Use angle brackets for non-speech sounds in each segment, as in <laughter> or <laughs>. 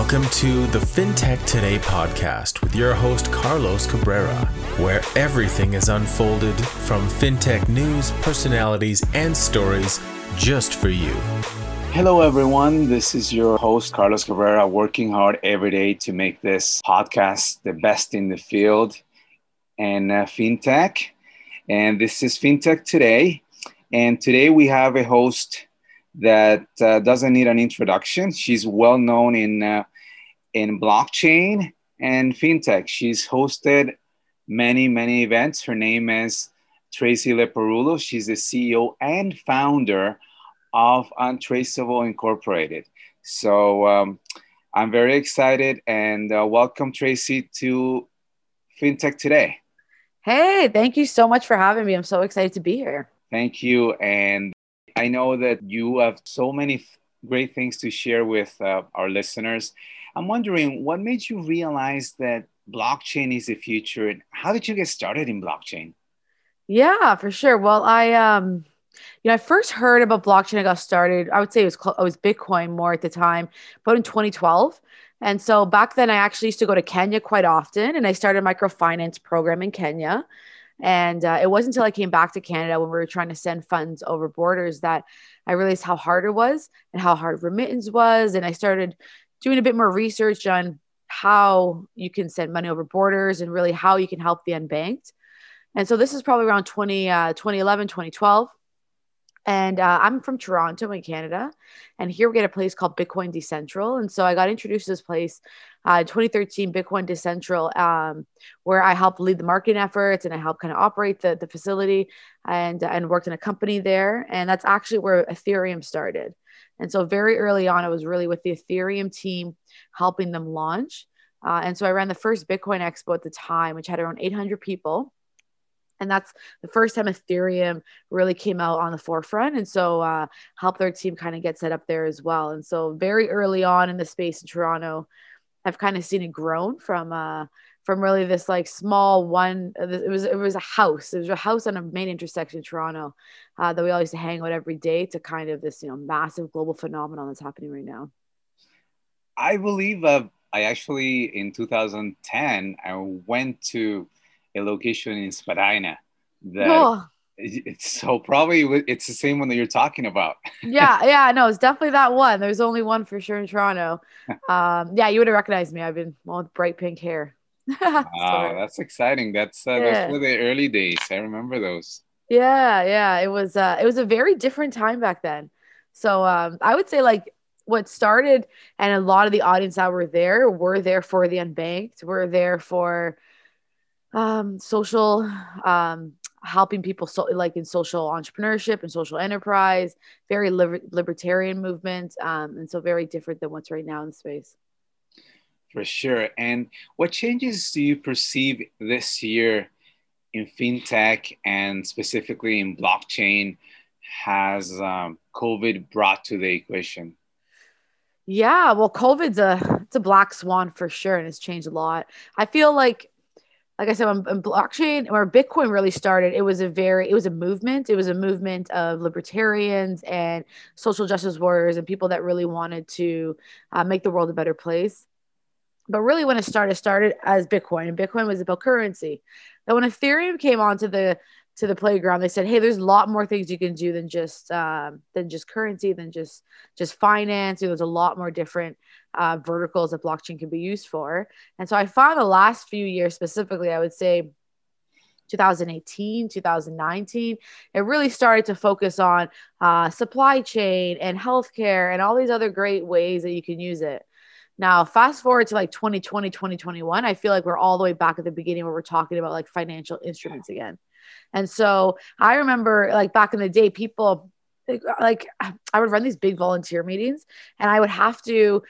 Welcome to the FinTech Today podcast with your host, Carlos Cabrera, where everything is unfolded from FinTech news, personalities, and stories just for you. Hello, everyone. This is your host, Carlos Cabrera, working hard every day to make this podcast the best in the field and uh, FinTech. And this is FinTech Today. And today we have a host that uh, doesn't need an introduction. She's well known in uh, in blockchain and fintech. She's hosted many many events. Her name is Tracy Leparulo. She's the CEO and founder of Untraceable Incorporated. So um, I'm very excited and uh, welcome Tracy to FinTech Today. Hey, thank you so much for having me. I'm so excited to be here. Thank you. And I know that you have so many great things to share with uh, our listeners. I'm wondering what made you realize that blockchain is the future and how did you get started in blockchain? Yeah, for sure. Well, I um you know, I first heard about blockchain. I got started. I would say it was it was Bitcoin more at the time, but in 2012. And so back then, I actually used to go to Kenya quite often, and I started a microfinance program in Kenya. And uh, it wasn't until I came back to Canada when we were trying to send funds over borders that I realized how hard it was and how hard remittance was. And I started doing a bit more research on how you can send money over borders and really how you can help the unbanked. And so this is probably around 20, uh, 2011, 2012. And uh, I'm from Toronto in Canada. And here we get a place called Bitcoin Decentral. And so I got introduced to this place uh, 2013 Bitcoin Decentral, um, where I helped lead the marketing efforts and I helped kind of operate the, the facility and, and worked in a company there. And that's actually where Ethereum started. And so very early on, I was really with the Ethereum team helping them launch. Uh, and so I ran the first Bitcoin Expo at the time, which had around 800 people. And that's the first time ethereum really came out on the forefront. And so uh, helped their team kind of get set up there as well. And so very early on in the space in toronto i've kind of seen it grown from uh, from really this like small one uh, it was it was a house it was a house on a main intersection in toronto uh, that we all used to hang out every day to kind of this you know massive global phenomenon that's happening right now i believe uh, i actually in 2010 i went to a location in Spadina that oh. it's so probably it's the same one that you're talking about. <laughs> yeah, yeah, no, it's definitely that one. There's only one for sure in Toronto. <laughs> Um, yeah, you would have recognized me. I've been well with bright pink hair. <laughs> <laughs> wow, that's exciting. That's uh, yeah. those were the early days. I remember those. Yeah, yeah, it was uh, it was a very different time back then. So um, I would say like what started and a lot of the audience that were there were there for the unbanked, were there for um, social um, helping people so, like in social entrepreneurship and social enterprise very liber- libertarian movement um, and so very different than what's right now in the space for sure and what changes do you perceive this year in fintech and specifically in blockchain has um, covid brought to the equation yeah well covid's a it's a black swan for sure and it's changed a lot i feel like like I said, when, when blockchain or Bitcoin really started, it was a very, it was a movement. It was a movement of libertarians and social justice warriors and people that really wanted to uh, make the world a better place. But really, when it started, started as Bitcoin, and Bitcoin was about currency. And when Ethereum came onto the to the playground, they said, "Hey, there's a lot more things you can do than just um, than just currency, than just just finance. You know, There's a lot more different uh, verticals that blockchain can be used for." And so I found the last few years, specifically, I would say 2018 2019 it really started to focus on uh, supply chain and healthcare and all these other great ways that you can use it now fast forward to like 2020 2021 i feel like we're all the way back at the beginning where we're talking about like financial instruments again. And so I remember like back in the day, people like I would run these big volunteer meetings and I would have to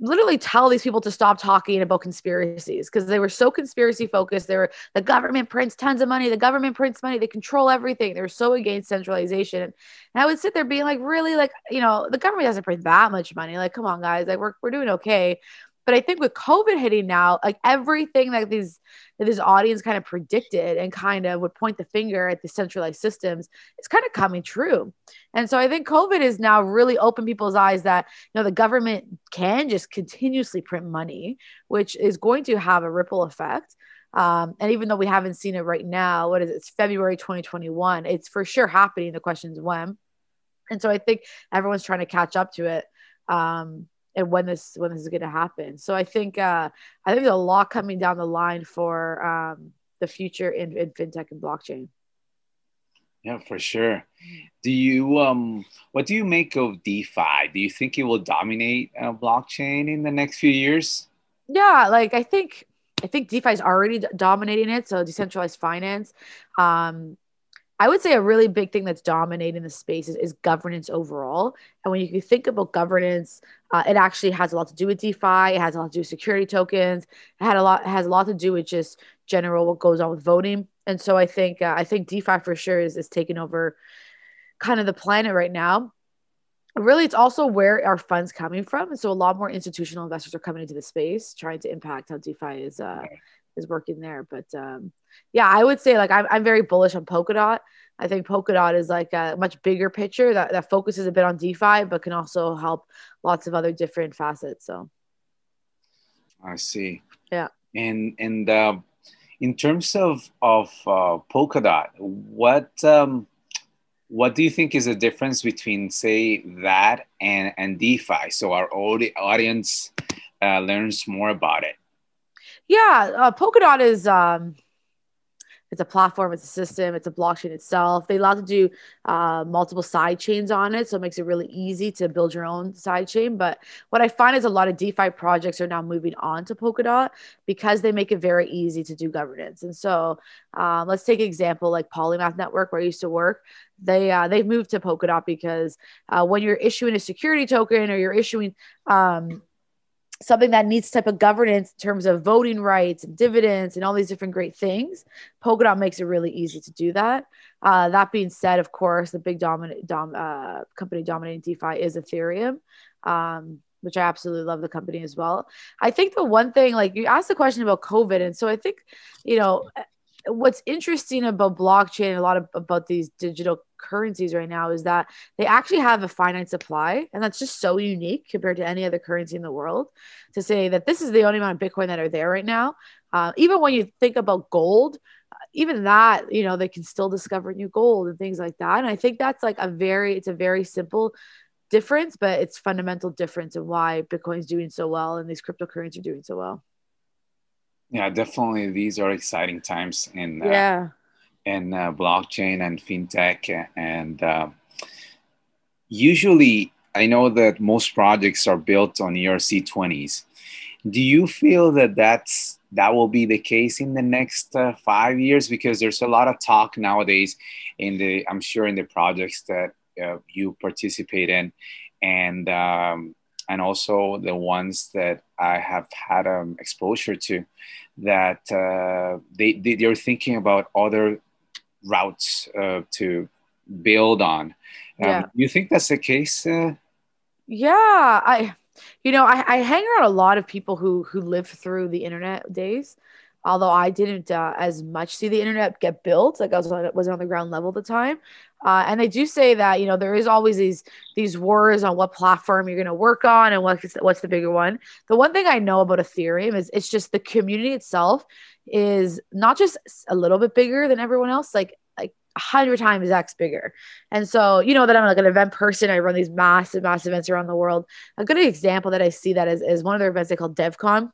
literally tell these people to stop talking about conspiracies because they were so conspiracy focused. They were the government prints tons of money, the government prints money, they control everything. They were so against centralization. And I would sit there being like, really, like, you know, the government doesn't print that much money. Like, come on, guys, like we're, we're doing okay. But I think with COVID hitting now, like everything that these that this audience kind of predicted and kind of would point the finger at the centralized systems, it's kind of coming true. And so I think COVID is now really opened people's eyes that you know the government can just continuously print money, which is going to have a ripple effect. Um, and even though we haven't seen it right now, what is it? It's February 2021. It's for sure happening. The question is when. And so I think everyone's trying to catch up to it. Um, and when this when this is going to happen. So I think uh, I think there's a lot coming down the line for um, the future in, in fintech and blockchain. Yeah, for sure. Do you um what do you make of DeFi? Do you think it will dominate uh, blockchain in the next few years? Yeah, like I think I think DeFi is already dominating it. So decentralized finance. Um, I would say a really big thing that's dominating the space is, is governance overall. And when you think about governance, uh, it actually has a lot to do with DeFi. It has a lot to do with security tokens. It had a lot has a lot to do with just general what goes on with voting. And so I think uh, I think DeFi for sure is is taking over kind of the planet right now. Really, it's also where our funds coming from. And so a lot more institutional investors are coming into the space, trying to impact how DeFi is uh, is working there. But um, yeah, I would say like I'm, I'm very bullish on Polkadot. I think Polkadot is like a much bigger picture that, that focuses a bit on DeFi, but can also help lots of other different facets. So I see. Yeah. And and uh, in terms of of uh, Polkadot, what um, what do you think is the difference between say that and and DeFi? So our audience uh, learns more about it. Yeah, uh, Polkadot is um, it's a platform, it's a system, it's a blockchain itself. They allow to do uh, multiple side chains on it, so it makes it really easy to build your own side chain. But what I find is a lot of DeFi projects are now moving on to Polkadot because they make it very easy to do governance. And so um, let's take an example like Polymath Network, where I used to work. They uh, they've moved to Polkadot because uh, when you're issuing a security token or you're issuing um, something that needs type of governance in terms of voting rights and dividends and all these different great things. Polkadot makes it really easy to do that. Uh, that being said, of course, the big dominant dom, uh, company dominating DeFi is Ethereum. Um, which I absolutely love the company as well. I think the one thing, like you asked the question about COVID, and so I think, you know, what's interesting about blockchain, a lot of, about these digital currencies right now is that they actually have a finite supply. And that's just so unique compared to any other currency in the world to say that this is the only amount of Bitcoin that are there right now. Uh, even when you think about gold, even that, you know, they can still discover new gold and things like that. And I think that's like a very, it's a very simple difference, but it's fundamental difference in why Bitcoin's doing so well and these cryptocurrencies are doing so well. Yeah, definitely. These are exciting times in uh, yeah in uh, blockchain and fintech, and uh, usually I know that most projects are built on ERC twenties. Do you feel that that's that will be the case in the next uh, five years? Because there's a lot of talk nowadays in the I'm sure in the projects that uh, you participate in, and um, and also the ones that I have had um, exposure to, that uh, they, they they're thinking about other routes uh, to build on. Um, yeah. You think that's the case? Uh? Yeah, I, you know, I, I hang around a lot of people who who lived through the internet days, although I didn't uh, as much see the internet get built. Like I was on, was on the ground level at the time. Uh, and they do say that you know there is always these these wars on what platform you're going to work on and what's what's the bigger one. The one thing I know about Ethereum is it's just the community itself is not just a little bit bigger than everyone else, like like a hundred times X bigger. And so you know that I'm like an event person. I run these massive, massive events around the world. A good example that I see that is, is one of their events they call DevCon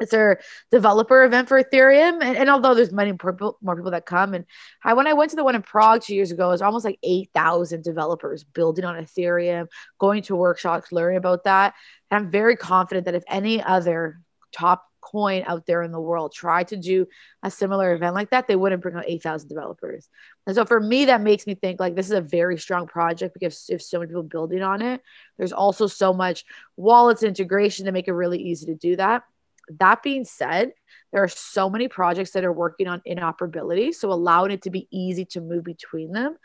it's our developer event for Ethereum. And, and although there's many more people, more people that come, and I, when I went to the one in Prague two years ago, it was almost like 8,000 developers building on Ethereum, going to workshops, learning about that. And I'm very confident that if any other top coin out there in the world tried to do a similar event like that, they wouldn't bring out 8,000 developers. And so for me, that makes me think like this is a very strong project because if so many people building on it, there's also so much wallets integration to make it really easy to do that. That being said, there are so many projects that are working on interoperability, so allowing it to be easy to move between them.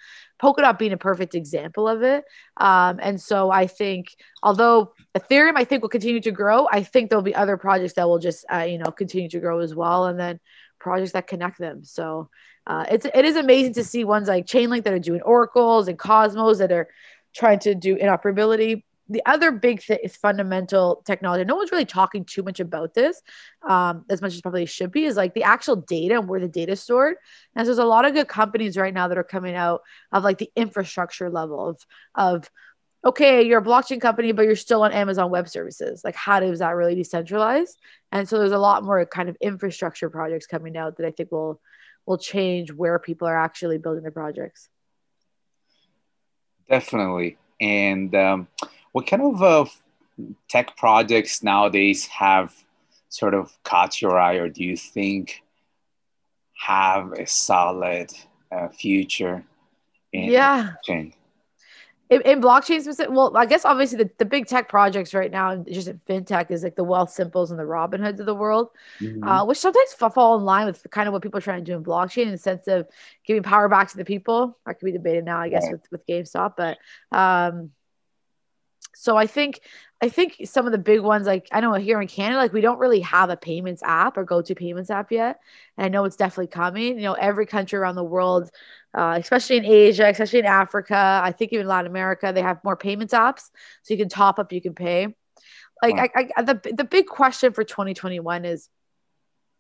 Polkadot being a perfect example of it. Um, and so I think, although Ethereum, I think will continue to grow, I think there'll be other projects that will just, uh, you know, continue to grow as well, and then projects that connect them. So uh, it's it is amazing to see ones like Chainlink that are doing oracles and Cosmos that are trying to do interoperability the other big thing is fundamental technology. No one's really talking too much about this, um, as much as probably should be, is like the actual data and where the data is stored. And so there's a lot of good companies right now that are coming out of like the infrastructure level of of okay, you're a blockchain company, but you're still on Amazon Web Services. Like, how does that really decentralize? And so there's a lot more kind of infrastructure projects coming out that I think will will change where people are actually building their projects. Definitely, and. Um, what kind of uh, tech projects nowadays have sort of caught your eye, or do you think have a solid uh, future in yeah. blockchain? In, in blockchain specific, well, I guess obviously the, the big tech projects right now, just in fintech, is like the Wealthsimples and the Robinhoods of the world, mm-hmm. uh, which sometimes fall in line with kind of what people are trying to do in blockchain in the sense of giving power back to the people. That could be debated now, I guess, with, with GameStop, but um, so I think I think some of the big ones, like I know here in Canada, like we don't really have a payments app or go-to payments app yet, and I know it's definitely coming. You know, every country around the world, uh, especially in Asia, especially in Africa, I think even Latin America, they have more payments apps, so you can top up, you can pay. Like wow. I, I, the the big question for 2021 is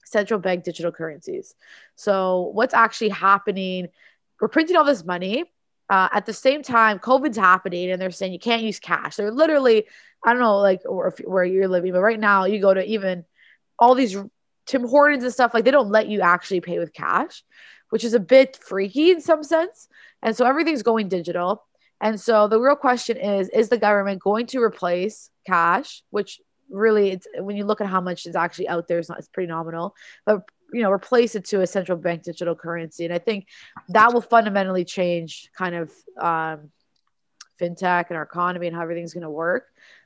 central bank digital currencies. So what's actually happening? We're printing all this money uh, at the same time, COVID's happening and they're saying you can't use cash. They're literally, I don't know, like or where you're living, but right now you go to even all these Tim Hortons and stuff, like they don't let you actually pay with cash, which is a bit freaky in some sense. And so everything's going digital. And so the real question is is the government going to replace cash, which really it's when you look at how much is actually out there, it's not it's pretty nominal, but you know replace it to a central bank digital currency. And i think that will fundamentally change kind of um, fintech and our economy and how everything's going to work.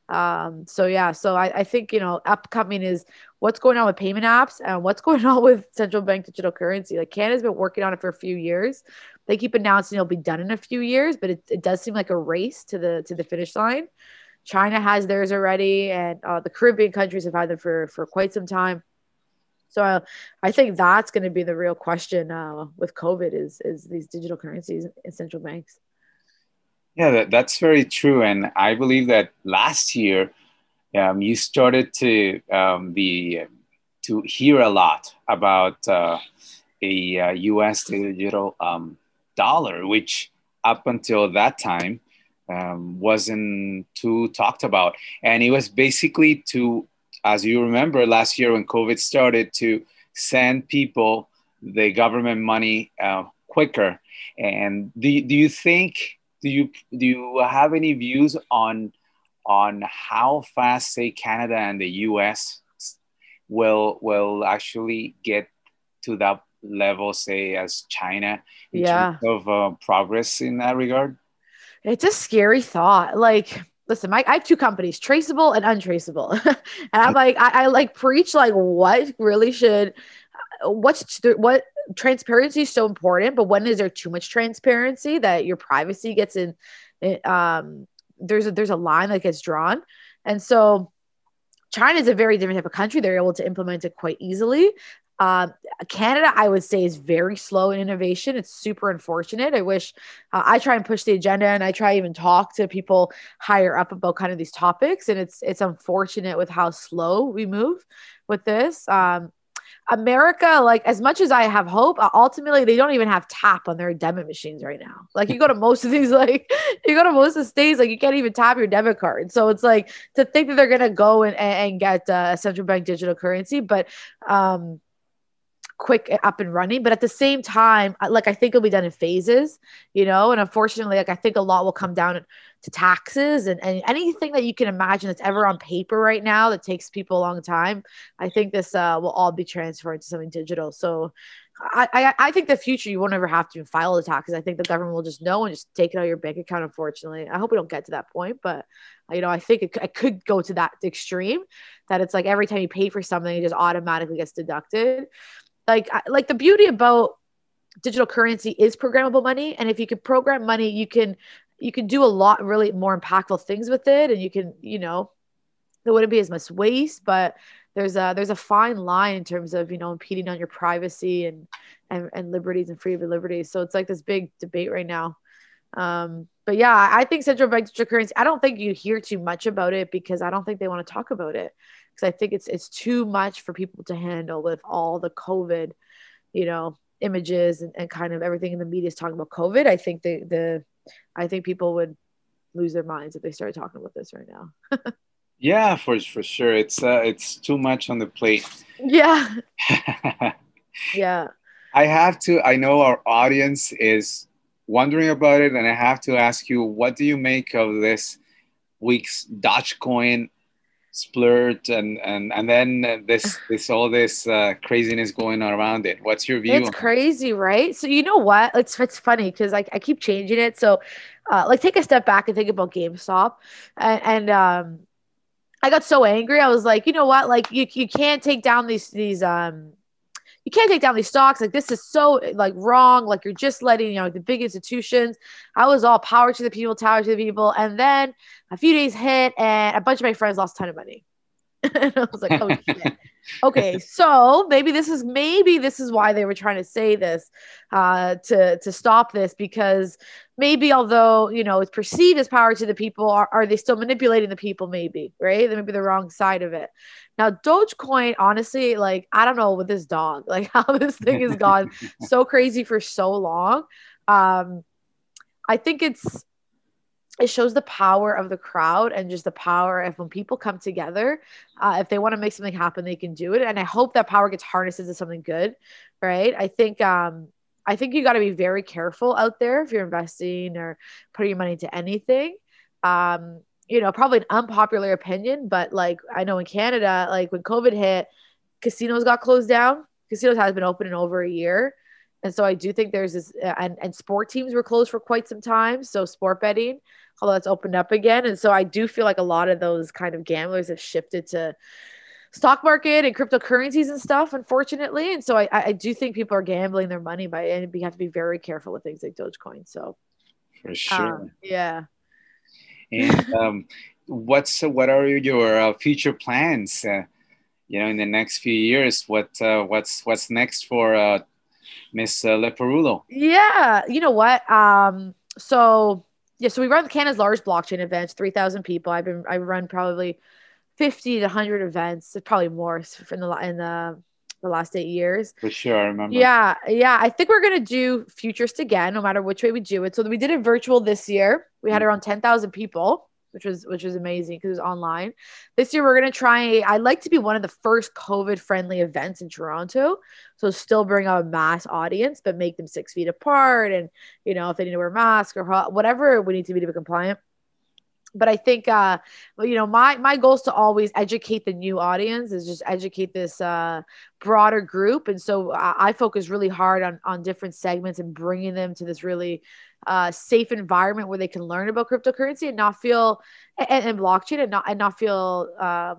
Um, so yeah so I, I think you know upcoming is what's going on with payment apps and what's going <laughs> on with central bank digital currency. Like canada's been working on it for a few years. They keep announcing it'll be done in a few years but it, it does seem like a race to the to the finish line. China has theirs already and uh, the caribbean countries have had them for for quite some time so I think that's going to be the real question uh, with COVID is is these digital currencies in central banks. Yeah, that, that's very true, and I believe that last year um, you started to um, the to hear a lot about uh, a uh, U.S. digital um, dollar, which up until that time um, wasn't too talked about, and it was basically to as you remember last year when COVID started, to send people the government money uh, quicker. And do, do you think do you do you have any views on on how fast say Canada and the US will will actually get to that level say as China in yeah. terms of uh, progress in that regard? It's a scary thought. Like listen, my, I have two companies, traceable and untraceable. <laughs> and I'm like, I, I, like preach like what really should, what's what transparency is so important, but when is there too much transparency that your privacy gets in, um, there's a, there's a line that gets drawn. And so China is a very different type of country. They're able to implement it quite easily. Um, Canada, I would say, is very slow in innovation. It's super unfortunate. I wish uh, I try and push the agenda, and I try even talk to people higher up about kind of these topics. And it's it's unfortunate with how slow we move with this. Um, America, like as much as I have hope, uh, ultimately they don't even have tap on their debit machines right now. Like you go to most of these, <laughs> like you go to most of the states, like you can't even tap your debit card. So it's like to think that they're gonna go and, and get uh, a central bank digital currency, but um, quick up and running but at the same time like i think it'll be done in phases you know and unfortunately like i think a lot will come down to taxes and, and anything that you can imagine that's ever on paper right now that takes people a long time i think this uh, will all be transferred to something digital so I, I, I think the future you won't ever have to file the taxes. I think the government will just know and just take it out of your bank account. Unfortunately, I hope we don't get to that point, but you know, I think it, it could go to that extreme that it's like every time you pay for something, it just automatically gets deducted. Like, like the beauty about digital currency is programmable money, and if you can program money, you can you can do a lot really more impactful things with it, and you can you know there wouldn't be as much waste, but there's a there's a fine line in terms of you know impeding on your privacy and and, and liberties and of liberties. So it's like this big debate right now. Um, but yeah, I think central bank digital currency. I don't think you hear too much about it because I don't think they want to talk about it because I think it's it's too much for people to handle with all the COVID, you know, images and, and kind of everything in the media is talking about COVID. I think the the I think people would lose their minds if they started talking about this right now. <laughs> Yeah, for for sure. It's uh, it's too much on the plate. Yeah. <laughs> yeah. I have to. I know our audience is wondering about it, and I have to ask you, what do you make of this week's Dogecoin splurge, and and and then this <sighs> this all this uh, craziness going on around it? What's your view? It's crazy, it? right? So you know what? It's it's funny because like I keep changing it. So, uh, like take a step back and think about GameStop, and, and um I got so angry. I was like, you know what? Like you you can't take down these these um you can't take down these stocks. Like this is so like wrong. Like you're just letting you know the big institutions. I was all power to the people, tower to the people, and then a few days hit, and a bunch of my friends lost a ton of money. <laughs> and I was like, oh shit. <laughs> okay, so maybe this is maybe this is why they were trying to say this uh, to to stop this because maybe although you know it's perceived as power to the people, are, are they still manipulating the people? Maybe right? They may be the wrong side of it. Now, Dogecoin, honestly, like I don't know with this dog, <laughs> like how this thing has gone <laughs> so crazy for so long. Um, I think it's it shows the power of the crowd and just the power of when people come together uh, if they want to make something happen they can do it. And i hope that power gets harnessed into something good right? I think um i think you got to be very careful out there if you're investing or putting your money into anything. Um you know probably an unpopular opinion but like i know in canada like when covid hit casinos got closed down casinos has been open in over a year and so I do think there's this, uh, and, and sport teams were closed for quite some time. So sport betting, although that's opened up again. And so I do feel like a lot of those kind of gamblers have shifted to stock market and cryptocurrencies and stuff, unfortunately. And so I, I do think people are gambling their money by, and we have to be very careful with things like Dogecoin. So for sure. Um, yeah. And um, what's, what are your uh, future plans? Uh, you know, in the next few years, what, uh, what's, what's next for, uh, Miss uh, Leparulo? Yeah, you know what? Um, so yeah, so we run Canada's largest blockchain event, 3,000 people. I've been, I run probably 50 to 100 events, probably more in the, in the, the last eight years. For sure, I remember. Yeah, yeah. I think we're gonna do Futurist again, no matter which way we do it. So we did it virtual this year. We had mm. around 10,000 people which was which was amazing because it was online. This year we're gonna try. I like to be one of the first COVID friendly events in Toronto, so still bring a mass audience, but make them six feet apart, and you know if they need to wear a mask or whatever we need to be to be compliant. But I think, uh, you know, my my goal is to always educate the new audience, is just educate this uh, broader group, and so I, I focus really hard on on different segments and bringing them to this really uh, safe environment where they can learn about cryptocurrency and not feel and, and blockchain and not and not feel um,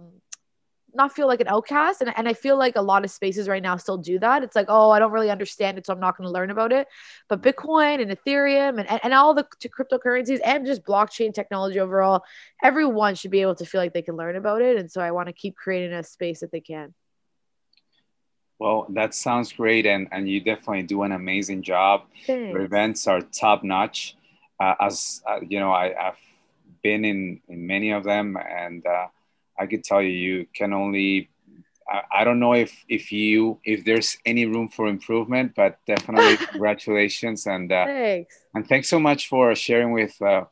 not feel like an outcast. And, and I feel like a lot of spaces right now still do that. It's like, oh, I don't really understand it, so I'm not going to learn about it. But Bitcoin and Ethereum and, and, and all the cryptocurrencies and just blockchain technology overall, everyone should be able to feel like they can learn about it. And so I want to keep creating a space that they can. Well, that sounds great, and, and you definitely do an amazing job. Thanks. Your events are top notch. Uh, as uh, you know, I, have been in, in many of them, and uh, I could tell you, you can only. I, I, don't know if if you if there's any room for improvement, but definitely <laughs> congratulations and uh, thanks. and thanks so much for sharing with uh,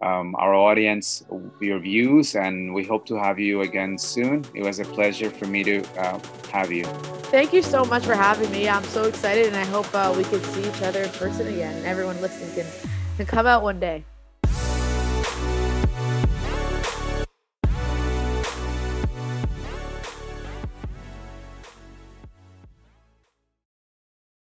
um, our audience your views, and we hope to have you again soon. It was a pleasure for me to uh, have you. Thank you so much for having me. I'm so excited, and I hope uh, we can see each other in person again, everyone listening can, can come out one day.